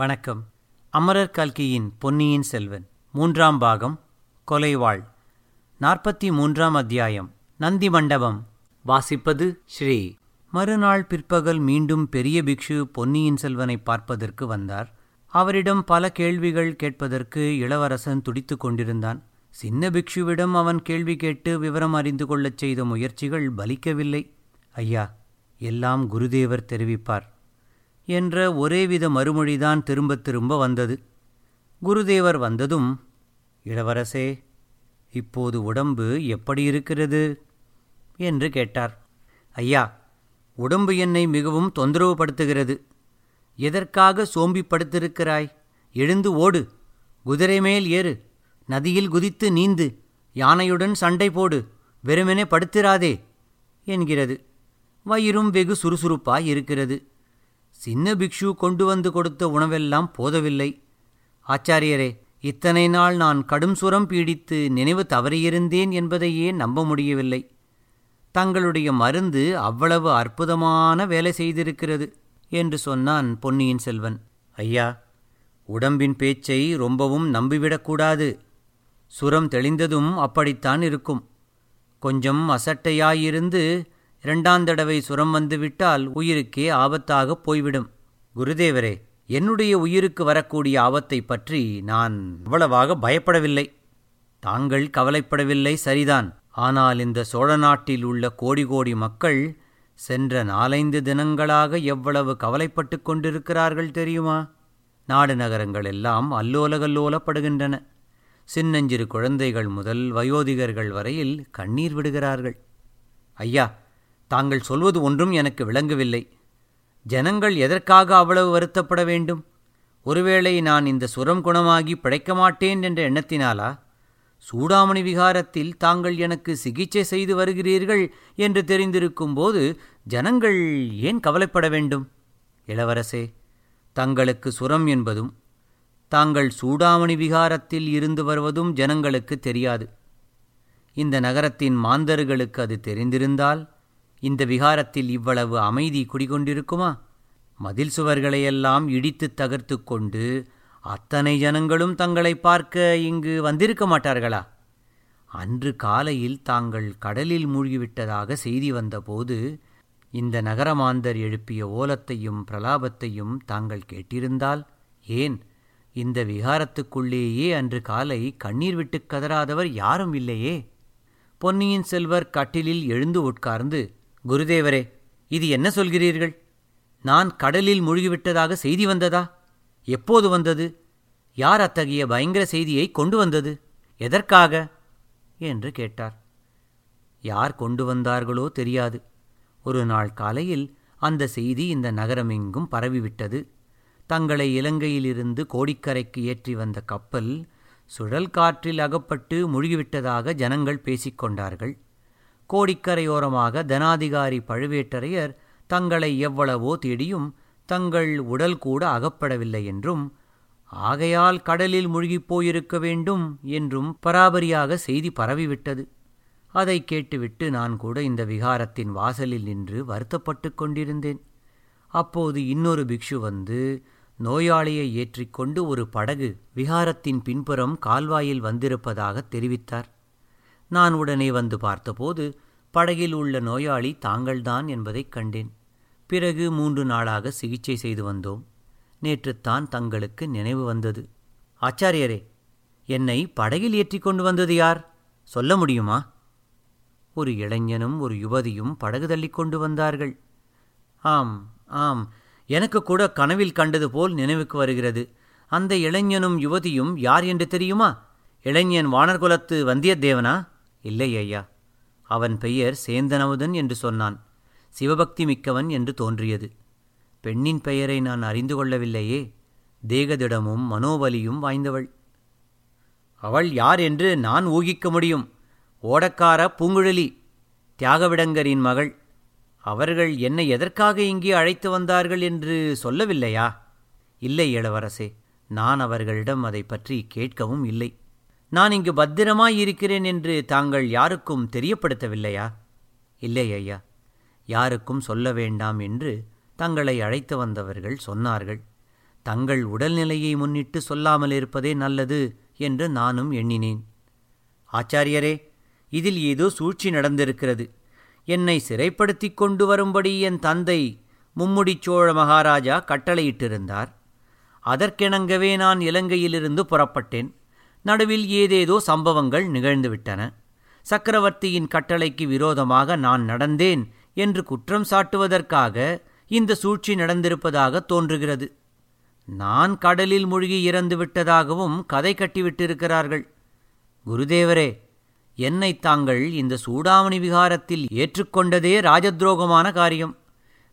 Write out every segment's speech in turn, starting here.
வணக்கம். அமரர் கல்கியின் பொன்னியின் செல்வன் மூன்றாம் பாகம் கொலைவாள். நாற்பத்தி மூன்றாம் அத்தியாயம் நந்தி மண்டபம். வாசிப்பது ஸ்ரீ. மறுநாள் பிற்பகல் மீண்டும் பெரிய பிக்ஷு பொன்னியின் செல்வனை பார்ப்பதற்கு வந்தார். அவரிடம் பல கேள்விகள் கேட்பதற்கு இளவரசன் துடித்துக் கொண்டிருந்தான். சின்ன பிக்ஷுவிடம் அவன் கேள்வி கேட்டு விவரம் அறிந்து கொள்ளச் செய்த முயற்சிகள் பலிக்கவில்லை. ஐயா எல்லாம் குருதேவர் தெரிவிப்பார். என்ற ஒரேவித மறுமொழிதான் திரும்பத் திரும்ப வந்தது. குருதேவர் வந்ததும் இளவரசே இப்போது உடம்பு எப்படி இருக்கிறது? என்று கேட்டார். ஐயா உடம்பு என்னை மிகவும் தொந்தரவுபடுத்துகிறது. எதற்காக சோம்பி படுத்திருக்கிறாய் எழுந்து ஓடு. குதிரை மேல் ஏறு. நதியில் குதித்து நீந்து. யானையுடன் சண்டை போடு. வெறுமெனே படுத்திராதே. என்கிறது. வயிறும் வெகு சுறுசுறுப்பாய் இருக்கிறது. சின்ன பிக்ஷு கொண்டு வந்து கொடுத்த உணவெல்லாம் போதவில்லை. ஆச்சாரியரே இத்தனை நாள் நான் கடும் சுரம் பீடித்து நினைவு தவறியிருந்தேன் என்பதையே நம்ப முடியவில்லை. தங்களுடைய மருந்து அவ்வளவு அற்புதமான வேலை செய்திருக்கிறது என்று சொன்னான் பொன்னியின் செல்வன். ஐயா உடம்பின் பேச்சை ரொம்பவும் நம்பிவிடக்கூடாது சுரம் தெளிந்ததும் அப்படித்தான் இருக்கும். கொஞ்சம் அசட்டையாயிருந்து இரண்டாம் தடவை சுரம் வந்துவிட்டால் உயிருக்கே ஆபத்தாகப் போய்விடும். குருதேவரே என்னுடைய உயிருக்கு வரக்கூடிய ஆபத்தை பற்றி நான் அவ்வளவாக பயப்படவில்லை. தாங்கள் கவலைப்படவில்லை சரிதான். ஆனால் இந்த சோழ நாட்டில் உள்ள கோடி கோடி மக்கள் சென்ற நாலைந்து தினங்களாக எவ்வளவு கவலைப்பட்டு கொண்டிருக்கிறார்கள் தெரியுமா? நாடு நகரங்கள் எல்லாம் அல்லோலகல்லோலப்படுகின்றன. சின்னஞ்சிறு குழந்தைகள் முதல் வயோதிகர்கள் வரையில் கண்ணீர் விடுகிறார்கள். ஐயா தாங்கள் சொல்வது ஒன்றும் எனக்கு விளங்கவில்லை. ஜனங்கள் எதற்காக அவ்வளவு வருத்தப்பட வேண்டும்? ஒருவேளை நான் இந்த சுரம் குணமாகி பிழைக்க மாட்டேன் என்ற எண்ணத்தினாலா? சூடாமணி விகாரத்தில் தாங்கள் எனக்கு சிகிச்சை செய்து வருகிறீர்கள் என்று தெரிந்திருக்கும் போது ஜனங்கள் ஏன் கவலைப்பட வேண்டும்? இளவரசே தங்களுக்கு சுரம் என்பதும் தாங்கள் சூடாமணி விகாரத்தில் இருந்து வருவதும் ஜனங்களுக்கு தெரியாது. இந்த நகரத்தின் மாந்தர்களுக்கு அது தெரிந்திருந்தால் இந்த விகாரத்தில் இவ்வளவு அமைதி குடிகொண்டிருக்குமா? மதில் சுவர்களையெல்லாம் இடித்து தகர்த்து கொண்டு அத்தனை ஜனங்களும் தங்களை பார்க்க இங்கு வந்திருக்க மாட்டார்களா? அன்று காலையில் தாங்கள் கடலில் மூழ்கிவிட்டதாக செய்தி வந்தபோது இந்த நகரமாந்தர் எழுப்பிய ஓலத்தையும் பிரலாபத்தையும் தாங்கள் கேட்டிருந்தால் ஏன் இந்த விகாரத்துக்குள்ளேயே அன்று காலை கண்ணீர் விட்டு கதறாதவர் யாரும் இல்லையே? பொன்னியின் செல்வர் கட்டிலில் எழுந்து உட்கார்ந்து குருதேவரே இது என்ன சொல்கிறீர்கள்? நான் கடலில் மூழ்கிவிட்டதாக செய்தி வந்ததா? எப்போது வந்தது? யார் அத்தகைய பயங்கர செய்தியை கொண்டு வந்தது? எதற்காக? என்று கேட்டார். யார் கொண்டு வந்தார்களோ தெரியாது. ஒரு நாள் காலையில் அந்த செய்தி இந்த நகரமெங்கும் பரவிவிட்டது. தங்களை இலங்கையிலிருந்து கோடிக்கரைக்கு ஏற்றி வந்த கப்பல் சுழல் காற்றில் அகப்பட்டு முழுகிவிட்டதாக ஜனங்கள் பேசிக்கொண்டார்கள். கோடிக்கரையோரமாக தனாதிகாரி பழுவேட்டரையர் தங்களை எவ்வளவோ தேடியும் தங்கள் உடல் கூட அகப்படவில்லை என்றும் ஆகையால் கடலில் முழுகிப் போயிருக்க வேண்டும் என்றும் பராபரியாக செய்தி பரவிவிட்டது. அதை கேட்டுவிட்டு நான் கூட இந்த விகாரத்தின் வாசலில் நின்று வருத்தப்பட்டு கொண்டிருந்தேன். அப்போது இன்னொரு பிக்ஷு வந்து நோயாளியை ஏற்றிக்கொண்டு ஒரு படகு விகாரத்தின் பின்புறம் கால்வாயில் வந்திருப்பதாக தெரிவித்தார். நான் உடனே வந்து பார்த்தபோது படகில் உள்ள நோயாளி தாங்கள்தான் என்பதைக் கண்டேன். பிறகு மூன்று நாளாக சிகிச்சை செய்து வந்தோம். நேற்றுத்தான் தங்களுக்கு நினைவு வந்தது. ஆச்சாரியரே என்னை படகில் ஏற்றிக் கொண்டு வந்தது யார்? சொல்ல முடியுமா? ஒரு இளைஞனும் ஒரு யுவதியும் படகு தள்ளிக் கொண்டு வந்தார்கள். ஆம் ஆம் எனக்கு கூட கனவில் கண்டது போல் நினைவுக்கு வருகிறது. அந்த இளைஞனும் யுவதியும் யார் என்று தெரியுமா? இளைஞன் வானர்குலத்து வந்தியத்தேவனா? இல்லை ஐயா. அவன் பெயர் சேந்தனமுதன் என்று சொன்னான். சிவபக்தி மிக்கவன் என்று தோன்றியது. பெண்ணின் பெயரை நான் அறிந்து கொள்ளவில்லையே. தேகதிடமும் மனோபலியும் வாய்ந்தவள். அவள் யார் என்று நான் ஊகிக்க முடியும். ஓடக்கார பூங்குழலி தியாகவிடங்கரின் மகள். அவர்கள் என்னை எதற்காக இங்கே அழைத்து வந்தார்கள் என்று சொல்லவில்லையா? இல்லை இளவரசே நான் அவர்களிடம் அதை பற்றி கேட்கவும் இல்லை. நான் இங்கு பத்திரமாய் இருக்கிறேன் என்று தாங்கள் யாருக்கும் தெரியப்படுத்தவில்லையா? இல்லை ஐயா. யாருக்கும் சொல்ல வேண்டாம் என்று தங்களை அழைத்து வந்தவர்கள் சொன்னார்கள். தங்கள் உடல்நிலையை முன்னிட்டு சொல்லாமல் இருப்பதே நல்லது என்று நானும் எண்ணினேன். ஆச்சாரியரே இதில் ஏதோ சூழ்ச்சி நடந்திருக்கிறது. என்னை சிறைப்படுத்திக் கொண்டு வரும்படி என் தந்தை மும்முடிச் சோழ மகாராஜா கட்டளையிட்டிருந்தார். அதற்கிணங்கவே நான் இலங்கையிலிருந்து புறப்பட்டேன். நடுவில் ஏதேதோ சம்பவங்கள் நிகழ்ந்துவிட்டன. சக்கரவர்த்தியின் கட்டளைக்கு விரோதமாக நான் நடந்தேன் என்று குற்றம் சாட்டுவதற்காக இந்த சூழ்ச்சி நடந்திருப்பதாக தோன்றுகிறது. நான் கடலில் மூழ்கி இறந்து விட்டதாகவும் கதை கட்டிவிட்டிருக்கிறார்கள். குருதேவரே என்னை தாங்கள் இந்த சூடாமணி விகாரத்தில் ஏற்றுக்கொண்டதே ராஜத்ரோகமான காரியம்.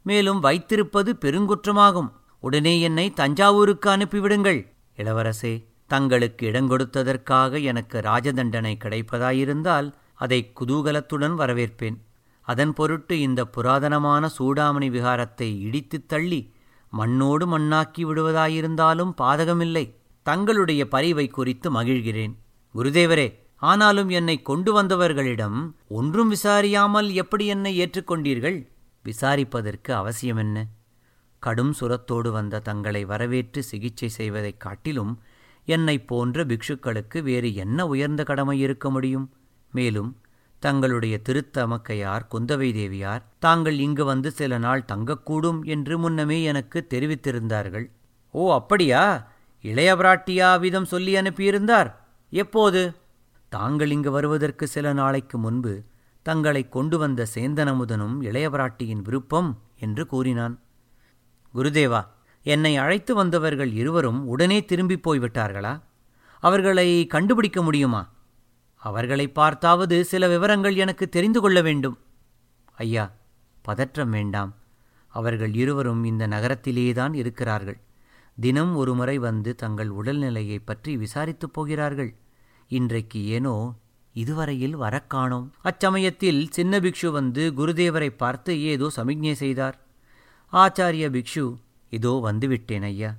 மேலும் வைத்திருப்பது பெருங்குற்றமாகும். உடனே என்னை தஞ்சாவூருக்கு அனுப்பிவிடுங்கள் இளவரசே. தங்களுக்கு இடங்கொடுத்ததற்காக எனக்கு ராஜதண்டனை கிடைப்பதாயிருந்தால் அதை குதூகலத்துடன் வரவேற்பேன். அதன் பொருட்டு இந்த புராதனமான சூடாமணி விகாரத்தை இடித்துத் தள்ளி மண்ணோடு மண்ணாக்கி விடுவதாயிருந்தாலும் பாதகமில்லை. தங்களுடைய பரிவை குறித்து மகிழ்கிறேன். குருதேவரே ஆனாலும் என்னை கொண்டு வந்தவர்களிடம் ஒன்றும் விசாரியாமல் எப்படி என்னை ஏற்றுக்கொண்டீர்கள்? விசாரிப்பதற்கு அவசியம் என்ன கடும் சுரத்தோடு வந்த தங்களை வரவேற்று சிகிச்சை செய்வதைக் காட்டிலும் என்னைப் போன்ற பிக்ஷுக்களுக்கு வேறு என்ன உயர்ந்த கடமை இருக்க முடியும்? மேலும் தங்களுடைய திருத்தமக்கையார் குந்தவை தேவியார் தாங்கள் இங்கு வந்து சில நாள் தங்கக்கூடும் என்று முன்னமே எனக்கு தெரிவித்திருந்தார்கள். ஓ அப்படியா? இளைய பிராட்டியாவிதம் சொல்லி அனுப்பியிருந்தார். எப்போது? தாங்கள் இங்கு வருவதற்கு சில நாளைக்கு முன்பு தங்களை கொண்டு வந்த சேந்தனமுதனும் இளையபிராட்டியின் விருப்பம் என்று கூறினான். குருதேவா என்னை அழைத்து வந்தவர்கள் இருவரும் உடனே திரும்பிப் போய்விட்டார்களா? அவர்களை கண்டுபிடிக்க முடியுமா? அவர்களை பார்த்தாவது சில விவரங்கள் எனக்கு தெரிந்து கொள்ள வேண்டும். ஐயா பதற்றம் வேண்டாம். அவர்கள் இருவரும் இந்த நகரத்திலேதான் இருக்கிறார்கள். தினம் ஒருமுறை வந்து தங்கள் உடல்நிலையை பற்றி விசாரித்துப் போகிறார்கள். இன்றைக்கு ஏனோ இதுவரையில் வரக்காணோம் அச்சமயத்தில் சின்ன பிக்ஷு வந்து குருதேவரை பார்த்து ஏதோ சமிக்ஞை செய்தார். ஆச்சாரிய பிக்ஷு இதோ வந்துவிட்டேன் ஐயா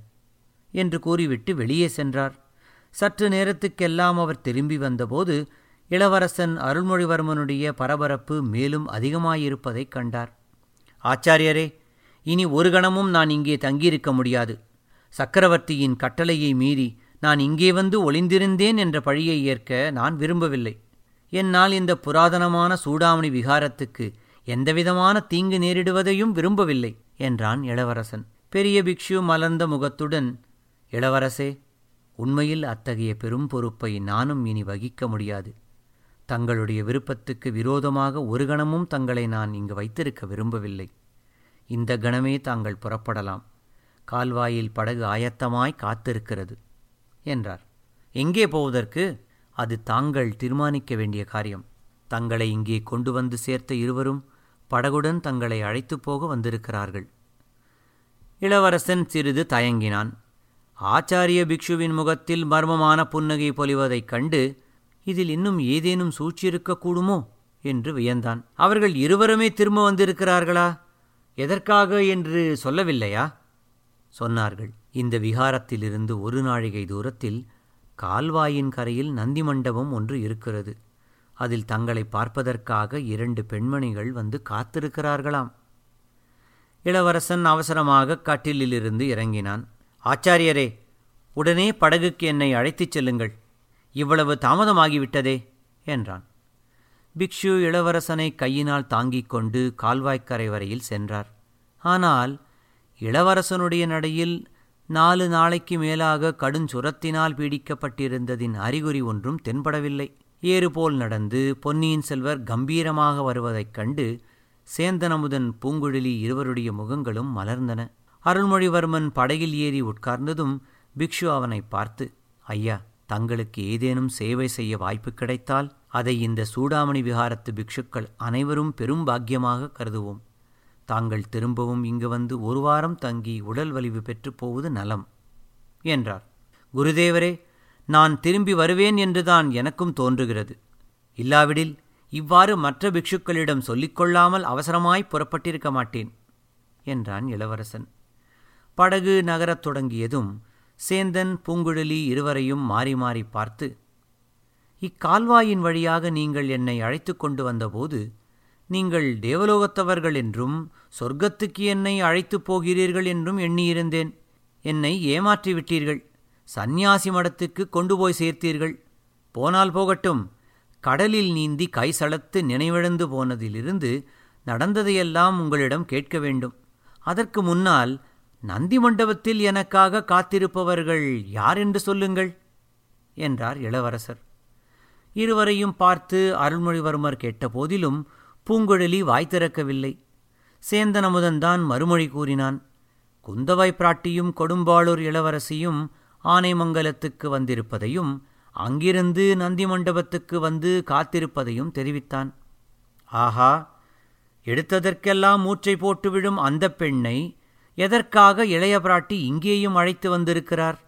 என்று கூறிவிட்டு வெளியே சென்றார். சற்று நேரத்துக்கெல்லாம் அவர் திரும்பி வந்தபோது இளவரசன் அருள்மொழிவர்மனுடைய பரபரப்பு மேலும் அதிகமாயிருப்பதைக் கண்டார். ஆச்சாரியரே இனி ஒரு கணமும் நான் இங்கே தங்கியிருக்க முடியாது. சக்கரவர்த்தியின் கட்டளையை மீறி நான் இங்கே வந்து ஒளிந்திருந்தேன் என்ற பழியை ஏற்க நான் விரும்பவில்லை. என்னால் இந்த புராதனமான சூடாமணி விகாரத்துக்கு எந்தவிதமான தீங்கு நேரிடுவதையும் விரும்பவில்லை என்றான் இளவரசன். பெரிய பிக்ஷு மலர்ந்த முகத்துடன் இளவரசே உண்மையில் அத்தகைய பெரும் பொறுப்பை நானும் இனி வகிக்க முடியாது. தங்களுடைய விருப்பத்துக்கு விரோதமாக ஒரு கணமும் தங்களை நான் இங்கு வைத்திருக்க விரும்பவில்லை. இந்த கணமே தாங்கள் புறப்படலாம். கால்வாயில் படகு ஆயத்தமாய் காத்திருக்கிறது என்றார். எங்கே போவதற்கு? அது தாங்கள் தீர்மானிக்க வேண்டிய காரியம். தங்களை இங்கே கொண்டு வந்து சேர்த்த இருவரும் படகுடன் தங்களை அழைத்துப் போக வந்திருக்கிறார்கள். இளவரசன் சிறிது தயங்கினான். ஆச்சாரிய பிக்ஷுவின் முகத்தில் மர்மமான புன்னகை பொலிவதைக் கண்டு இதில் இன்னும் ஏதேனும் சூழ்ச்சியிருக்கக்கூடுமோ என்று வியந்தான். அவர்கள் இருவருமே திரும்ப வந்திருக்கிறார்களா? எதற்காக என்று சொல்லவில்லையா? சொன்னார்கள். இந்த விகாரத்திலிருந்து ஒரு நாழிகை தூரத்தில் கால்வாயின் கரையில் நந்தி மண்டபம் ஒன்று இருக்கிறது. அதில் தங்களை பார்ப்பதற்காக இரண்டு பெண்மணிகள் வந்து காத்திருக்கிறார்களாம். இளவரசன் அவசரமாக கட்டிலிலிருந்து இறங்கினான். ஆச்சாரியரே உடனே படகுக்கு என்னை அழைத்துச் செல்லுங்கள். இவ்வளவு தாமதமாகிவிட்டதே என்றான். பிக்ஷு இளவரசனை கையினால் தாங்கிக் கொண்டு கால்வாய்க்கரை வரையில் சென்றார். ஆனால் இளவரசனுடைய நடையில் நாலு நாளைக்கு மேலாக கடுஞ்சுரத்தினால் பீடிக்கப்பட்டிருந்ததின் அறிகுறி ஒன்றும் தென்படவில்லை. ஏறுபோல் நடந்து பொன்னியின் செல்வர் கம்பீரமாக வருவதைக் கண்டு சேந்தனமுதன் பூங்குழலி இருவருடைய முகங்களும் மலர்ந்தன. அருள்மொழிவர்மன் படகில் ஏறி உட்கார்ந்ததும் பிக்ஷு அவனை பார்த்து ஐயா தங்களுக்கு ஏதேனும் சேவை செய்ய வாய்ப்பு கிடைத்தால் அதை இந்த சூடாமணி விகாரத்து பிக்ஷுக்கள் அனைவரும் பெரும் பாக்கியமாக கருதுவோம். தாங்கள் திரும்பவும் இங்கு வந்து ஒரு வாரம் தங்கி உடல் வலிவு பெற்றுப் போவது நலம் என்றார். குருதேவரே நான் திரும்பி வருவேன் என்றுதான் எனக்கும் தோன்றுகிறது. இல்லாவிடில் இவ்வாறு மற்ற பிக்ஷுக்களிடம் சொல்லிக்கொள்ளாமல் அவசரமாய் புறப்பட்டிருக்க மாட்டேன் என்றான் இளவரசன். படகு நகரத் தொடங்கியதும் சேந்தன் பூங்குழலி இருவரையும் மாறி மாறி பார்த்து இக்கால்வாயின் வழியாக நீங்கள் என்னை அழைத்து கொண்டு வந்தபோது நீங்கள் தேவலோகத்தவர்கள் என்றும் சொர்க்கத்துக்கு என்னை அழைத்துப் போகிறீர்கள் என்றும் எண்ணியிருந்தேன். என்னை ஏமாற்றி விட்டீர்கள் சந்நியாசி மடத்துக்கு கொண்டு போய் சேர்த்தீர்கள். போனால் போகட்டும். கடலில் நீந்தி கை சளத்து நினைவிழந்து போனதிலிருந்து நடந்ததையெல்லாம் உங்களிடம் கேட்க வேண்டும். அதற்கு முன்னால் நந்தி மண்டபத்தில் எனக்காக காத்திருப்பவர்கள் யார் என்று சொல்லுங்கள் என்றார் இளவரசர். இருவரையும் பார்த்து அருள்மொழிவர்மர் கேட்டபோதிலும் பூங்குழலி வாய் திறக்கவில்லை. சேந்தனமுதன்தான் மறுமொழி கூறினான் குந்தவை பிராட்டியும் கொடும்பாளூர் இளவரசியும் ஆனைமங்கலத்துக்கு வந்திருப்பதையும் அங்கிருந்து நந்தி மண்டபத்துக்கு வந்து காத்திருப்பதையும் தெரிவித்தான். ஆஹா எடுத்ததற்கெல்லாம் மூச்சை போட்டு விடும் அந்த பெண்ணை எதற்காக இளைய பிராட்டி இங்கேயும் அழைத்து வந்திருக்கிறார்?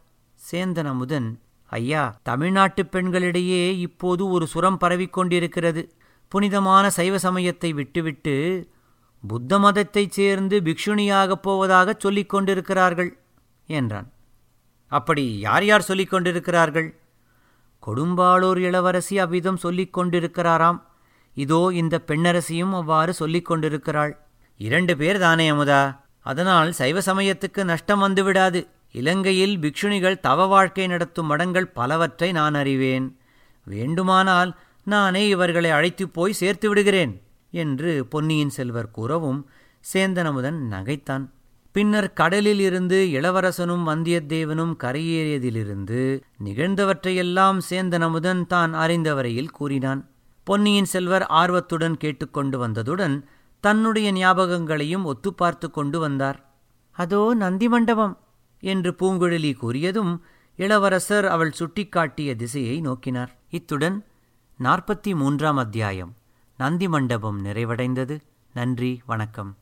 சேந்தனமுதன் ஐயா தமிழ்நாட்டுப் பெண்களிடையே இப்போது ஒரு சுரம் பரவிக் கொண்டிருக்கிறது. புனிதமான சைவ சமயத்தை விட்டுவிட்டு புத்த மதத்தைச் சேர்ந்து பிக்ஷுணியாகப் போவதாகச் சொல்லிக் கொண்டிருக்கிறார்கள் என்றான். அப்படி யார் யார் சொல்லிக் கொண்டிருக்கிறார்கள்? கொடும்பாளூர் இளவரசி அவ்விதம் சொல்லிக் கொண்டிருக்கிறாராம். இதோ இந்த பெண்ணரசியும் அவ்வாறு சொல்லிக் கொண்டிருக்கிறாள். இரண்டு பேர் தானே அமுதா? அதனால் சைவ சமயத்துக்கு நஷ்டம் வந்துவிடாது இலங்கையில் பிக்ஷுணிகள் தவ வாழ்க்கை நடத்தும் மடங்கள் பலவற்றை நான் அறிவேன். வேண்டுமானால் நானே இவர்களை அழைத்துப் போய் சேர்த்து விடுகிறேன் என்று பொன்னியின் செல்வர் கூறவும் சேந்தனமுதன் நகைத்தான். பின்னர் கடலில் இருந்து இளவரசனும் வந்தியத்தேவனும் கரையேறியதிலிருந்து நிகழ்ந்தவற்றையெல்லாம் சேந்தனமுதன் தான் அறிந்தவரையில் கூறினான். பொன்னியின் செல்வர் ஆர்வத்துடன் கேட்டுக்கொண்டு வந்ததுடன் தன்னுடைய ஞாபகங்களையும் ஒத்துப்பார்த்து கொண்டு வந்தார். அதோ நந்தி மண்டபம் என்று பூங்குழலி கூறியதும் இளவரசர் அவள் சுட்டிக்காட்டிய திசையை நோக்கினார். இத்துடன் நாற்பத்தி மூன்றாம் அத்தியாயம் நந்தி மண்டபம் நிறைவடைந்தது. நன்றி வணக்கம்.